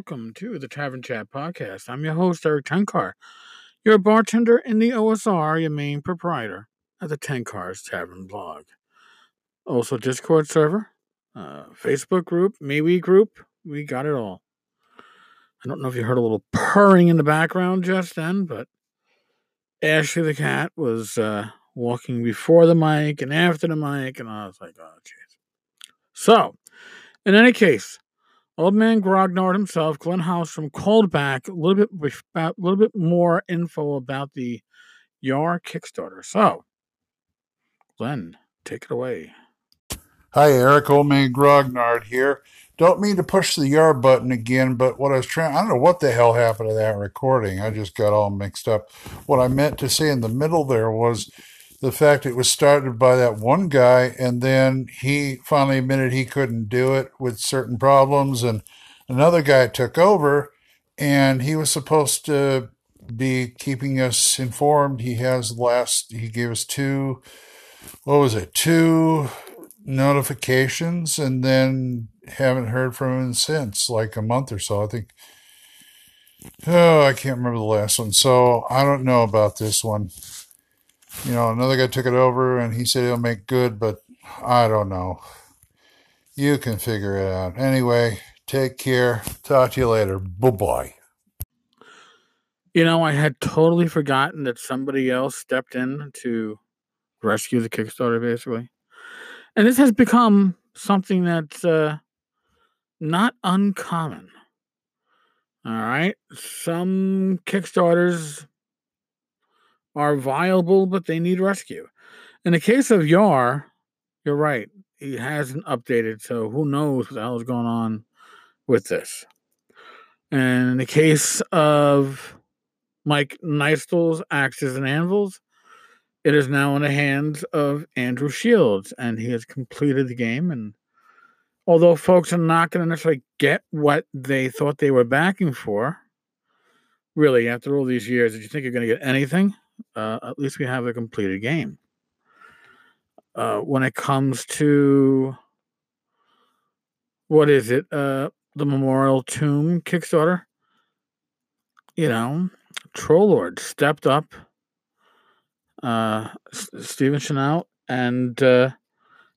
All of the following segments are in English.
welcome to the Tavern Chat podcast. I'm your host, Erik Tenkar. You're a bartender in the OSR, your main proprietor of the Tenkar's Tavern blog. Also, Discord server, uh, Facebook group, MeWe group. We got it all. I don't know if you heard a little purring in the background just then, but Ashley the cat was uh, walking before the mic and after the mic, and I was like, oh, jeez. So, in any case, Old Man Grognard himself, Glenn House from Coldback, a little bit about a little bit more info about the Yar Kickstarter. So, Glenn, take it away. Hi, Erik. Old Man Grognard here. Don't mean to push the Yar button again, but what I was trying, I don't know what the hell happened to that recording. I just got all mixed up. What I meant to say in the middle there was the fact it was started by that one guy and then he finally admitted he couldn't do it with certain problems and another guy took over and he was supposed to be keeping us informed. He has last he gave us two what was it two notifications and then haven't heard from him since like a month or so i think. Oh i can't remember the last one. So i don't know about this one you know, another guy took it over and he said he'll make good, but I don't know. You can figure it out. Anyway, take care. Talk to you later. Bye bye. You know, I had totally forgotten that somebody else stepped in to rescue the Kickstarter, basically. And this has become something that's uh, not uncommon. All right. Some Kickstarters are viable, but they need rescue. In the case of Yar, you're right. He hasn't updated, so who knows what the hell is going on with this. And in the case of Mike Nystul's Axes and Anvils, it is now in the hands of Andrew Shields, and he has completed the game. And although folks are not going to necessarily get what they thought they were backing for, really, after all these years, did you think you're going to get anything? Uh, at least we have a completed game. Uh, when it comes to what is it, uh, the Memorial Tomb Kickstarter, you know, Troll stepped up, uh, S- Stephen Chenault, and uh,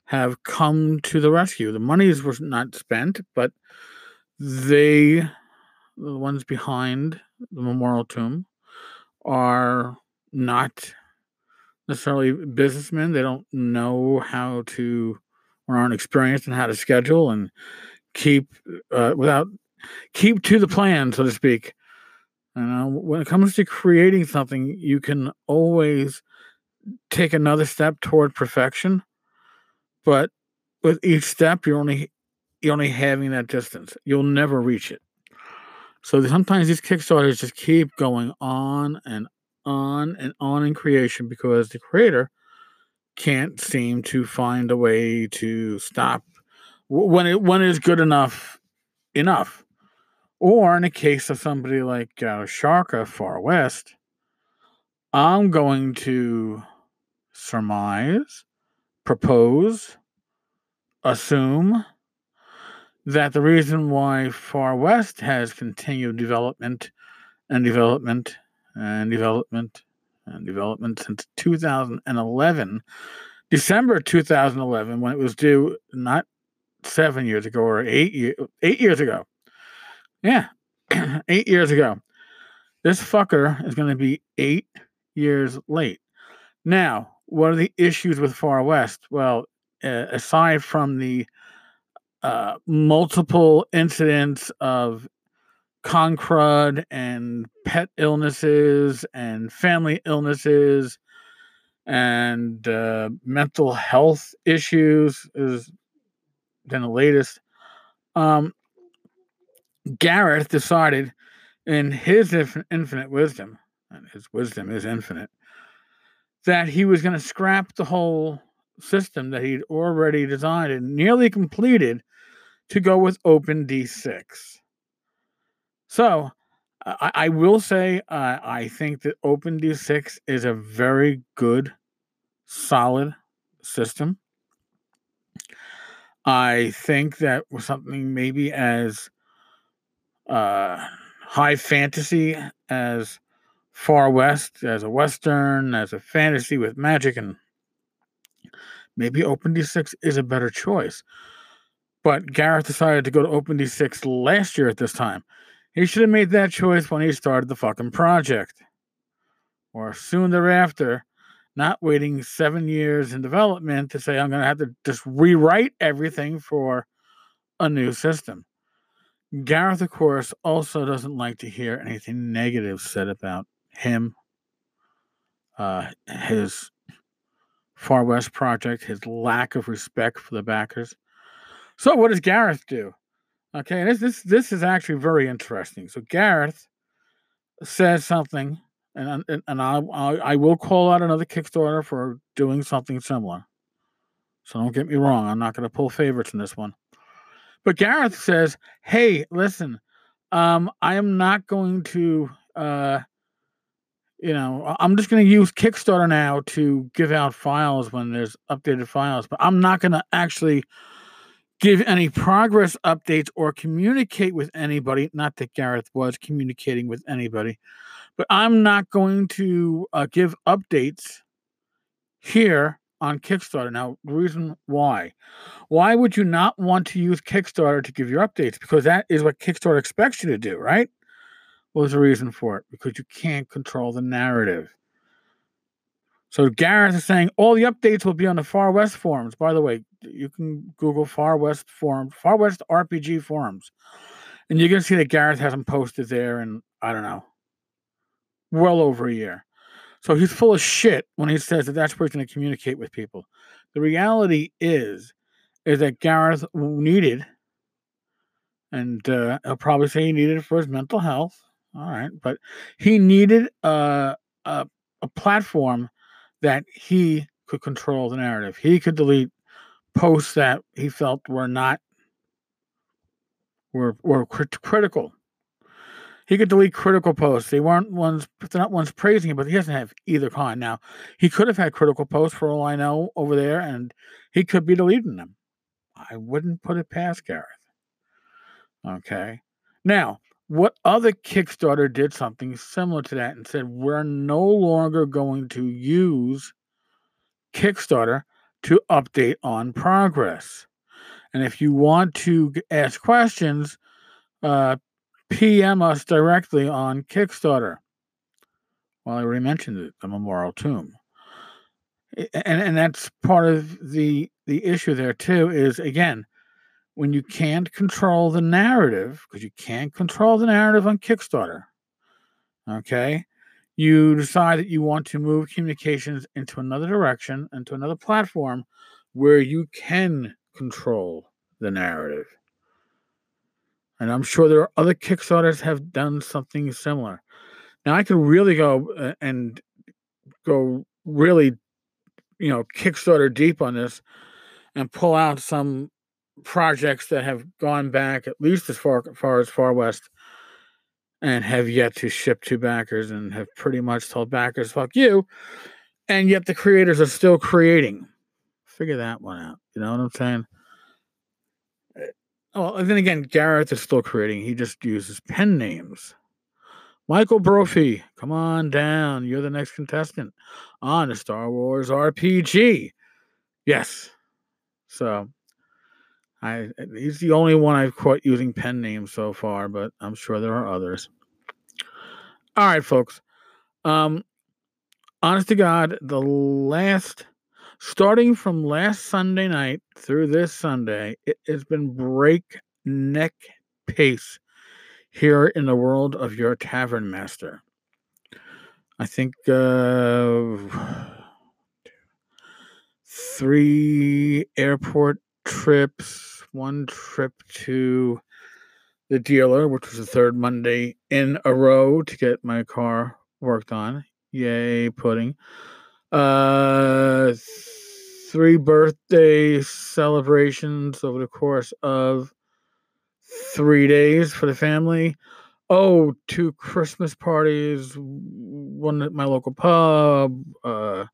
have come to the rescue. The monies were not spent, but they, the ones behind the Memorial Tomb, are not necessarily businessmen. They don't know how to or aren't experienced in how to schedule and keep uh, without keep to the plan, so to speak. You know, when it comes to creating something, you can always take another step toward perfection, but with each step, you're only you're only having that distance. You'll never reach it. So sometimes these Kickstarters just keep going on and on and on in creation because the creator can't seem to find a way to stop when it when it's good enough enough. Or in a case of somebody like uh, Skarka Far West, I'm going to surmise, propose, assume that the reason why Far West has continued development and development and development and development since 2011, December 2011, when it was due not seven years ago or eight year, eight years ago. Yeah, eight years ago. This fucker is going to be eight years late. Now, what are the issues with Far West? Well, aside from the uh, multiple incidents of concrud and pet illnesses and family illnesses and uh, mental health issues is then the latest. Um, Gareth decided in his infinite wisdom, and his wisdom is infinite, that he was going to scrap the whole system that he'd already designed and nearly completed to go with OpenD6. So I, I will say uh, I think that OpenD6 is a very good, solid system. I think that was something maybe as uh, high fantasy as Far West, as a Western, as a fantasy with magic, and maybe OpenD6 is a better choice. But Gareth decided to go to OpenD6 last year at this time. He should have made that choice when he started the fucking project. Or soon thereafter, not waiting seven years in development to say, I'm going to have to just rewrite everything for a new system. Gareth, of course, also doesn't like to hear anything negative said about him, uh, his Far West project, his lack of respect for the backers. So, what does Gareth do? Okay, this this this is actually very interesting. So, Gareth says something, and and, and I, I I will call out another Kickstarter for doing something similar. So don't get me wrong, I'm not going to pull favorites in this one. But Gareth says, "Hey, listen, um, I am not going to, uh, you know, I'm just going to use Kickstarter now to give out files when there's updated files, but I'm not going to actually." Give any progress updates or communicate with anybody. Not that Gareth was communicating with anybody, but I'm not going to uh, give updates here on Kickstarter. Now, the reason why. Why would you not want to use Kickstarter to give your updates? Because that is what Kickstarter expects you to do, right? What was the reason for it? Because you can't control the narrative. So Gareth is saying all the updates will be on the Far West forums. By the way, you can Google Far West forum, Far West RPG forums, and you can see that Gareth hasn't posted there in I don't know, well over a year. So he's full of shit when he says that that's where he's going to communicate with people. The reality is, is that Gareth needed, and uh, he'll probably say he needed it for his mental health. All right, but he needed uh, a a platform that he could control the narrative. He could delete posts that he felt were not were were crit- critical. He could delete critical posts. They weren't ones they're not ones praising him, but he doesn't have either kind. Now he could have had critical posts for all I know over there, and he could be deleting them. I wouldn't put it past Gareth. Okay. Now, what other Kickstarter did something similar to that and said, we're no longer going to use Kickstarter to update on progress. And if you want to ask questions, uh, PM us directly on Kickstarter. Well, I already mentioned it, the Memorial Tomb. And, and that's part of the the issue there too is again when you can't control the narrative, because you can't control the narrative on Kickstarter, okay, you decide that you want to move communications into another direction, into another platform where you can control the narrative. And I'm sure there are other Kickstarters have done something similar. Now I could really go uh, and go really, you know, Kickstarter deep on this and pull out some projects that have gone back at least as far, far as Far West and have yet to ship to backers and have pretty much told backers, fuck you. And yet the creators are still creating. Figure that one out. You know what I'm saying? Eh, well, and then again, Gareth is still creating. He just uses pen names. Michael Brophy, come on down. You're the next contestant on the Star Wars RPG. Yes. So I he's the only one I've caught using pen names so far, but I'm sure there are others. All right, folks. Um, honest to God, the last starting from last Sunday night through this Sunday, it has been breakneck pace here in the world of your tavern master. I think uh, three airport trips, one trip to the dealer, which was the third Monday in a row to get my car worked on. Yay, pudding. Uh, three birthday celebrations over the course of three days for the family. Oh, two Christmas parties, one at my local pub, uh,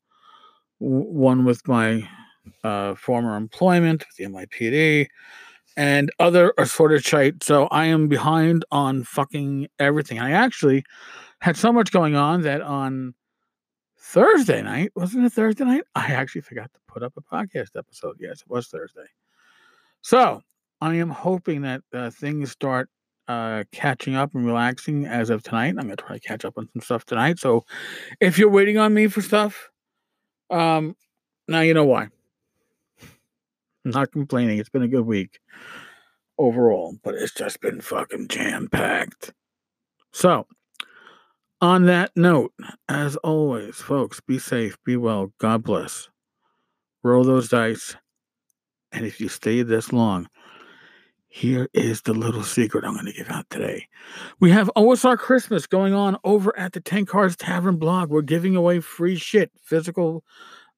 one with my uh, former employment with the NYPD, and other assorted shite. So I am behind on fucking everything. I actually had so much going on that on Thursday night, wasn't it Thursday night? I actually forgot to put up a podcast episode. Yes, it was Thursday. So I am hoping that uh, things start uh, catching up and relaxing as of tonight. I'm going to try to catch up on some stuff tonight. So if you're waiting on me for stuff, um, now you know why. I'm not complaining. It's been a good week overall, but it's just been fucking jam packed. So, on that note, as always, folks, be safe, be well, God bless. Roll those dice. And if you stay this long, here is the little secret I'm going to give out today. We have OSR Christmas going on over at the Tenkar's Tavern blog. We're giving away free shit, physical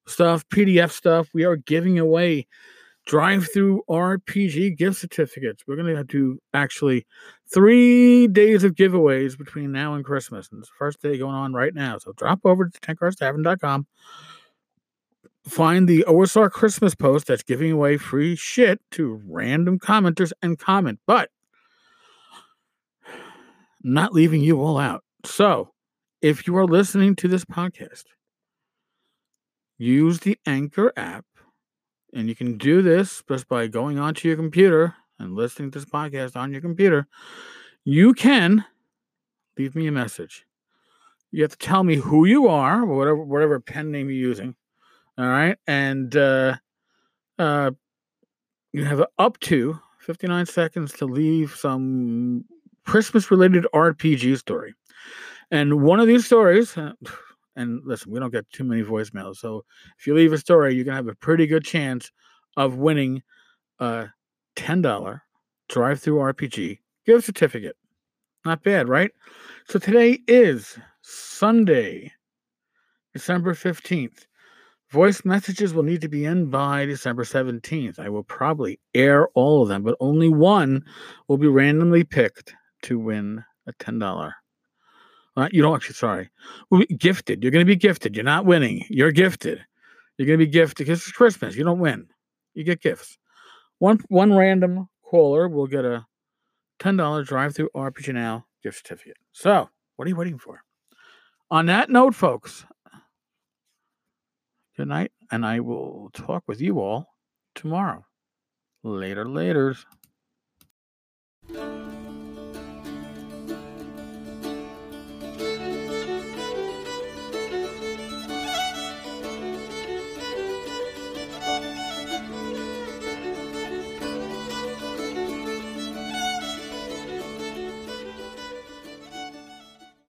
stuff, PDF stuff. We are giving away DriveThruRPG gift certificates. We're going to do actually three days of giveaways between now and Christmas. And it's the first day going on right now. So drop over to tenkarstavern.com. Find the OSR Christmas post that's giving away free shit to random commenters and comment, but not leaving you all out. So if you are listening to this podcast, use the Anchor app and you can do this just by going onto your computer and listening to this podcast on your computer. You can leave me a message. You have to tell me who you are, whatever whatever pen name you're using. All right, and uh, uh, you have up to 59 seconds to leave some Christmas related RPG story. And one of these stories, uh, and listen, we don't get too many voicemails. So if you leave a story, you're to have a pretty good chance of winning a $10 DriveThruRPG gift certificate. Not bad, right? So today is Sunday, December 15th. Voice messages will need to be in by December 17th. I will probably air all of them, but only one will be randomly picked to win a $10 uh, you don't actually, sorry. Gifted. You're going to be gifted. You're not winning. You're gifted. You're going to be gifted because it's Christmas. You don't win. You get gifts. One one random caller will get a $10 DriveThruRPG Now gift certificate. So, what are you waiting for? On that note, folks, good night, and I will talk with you all tomorrow. Later, laters.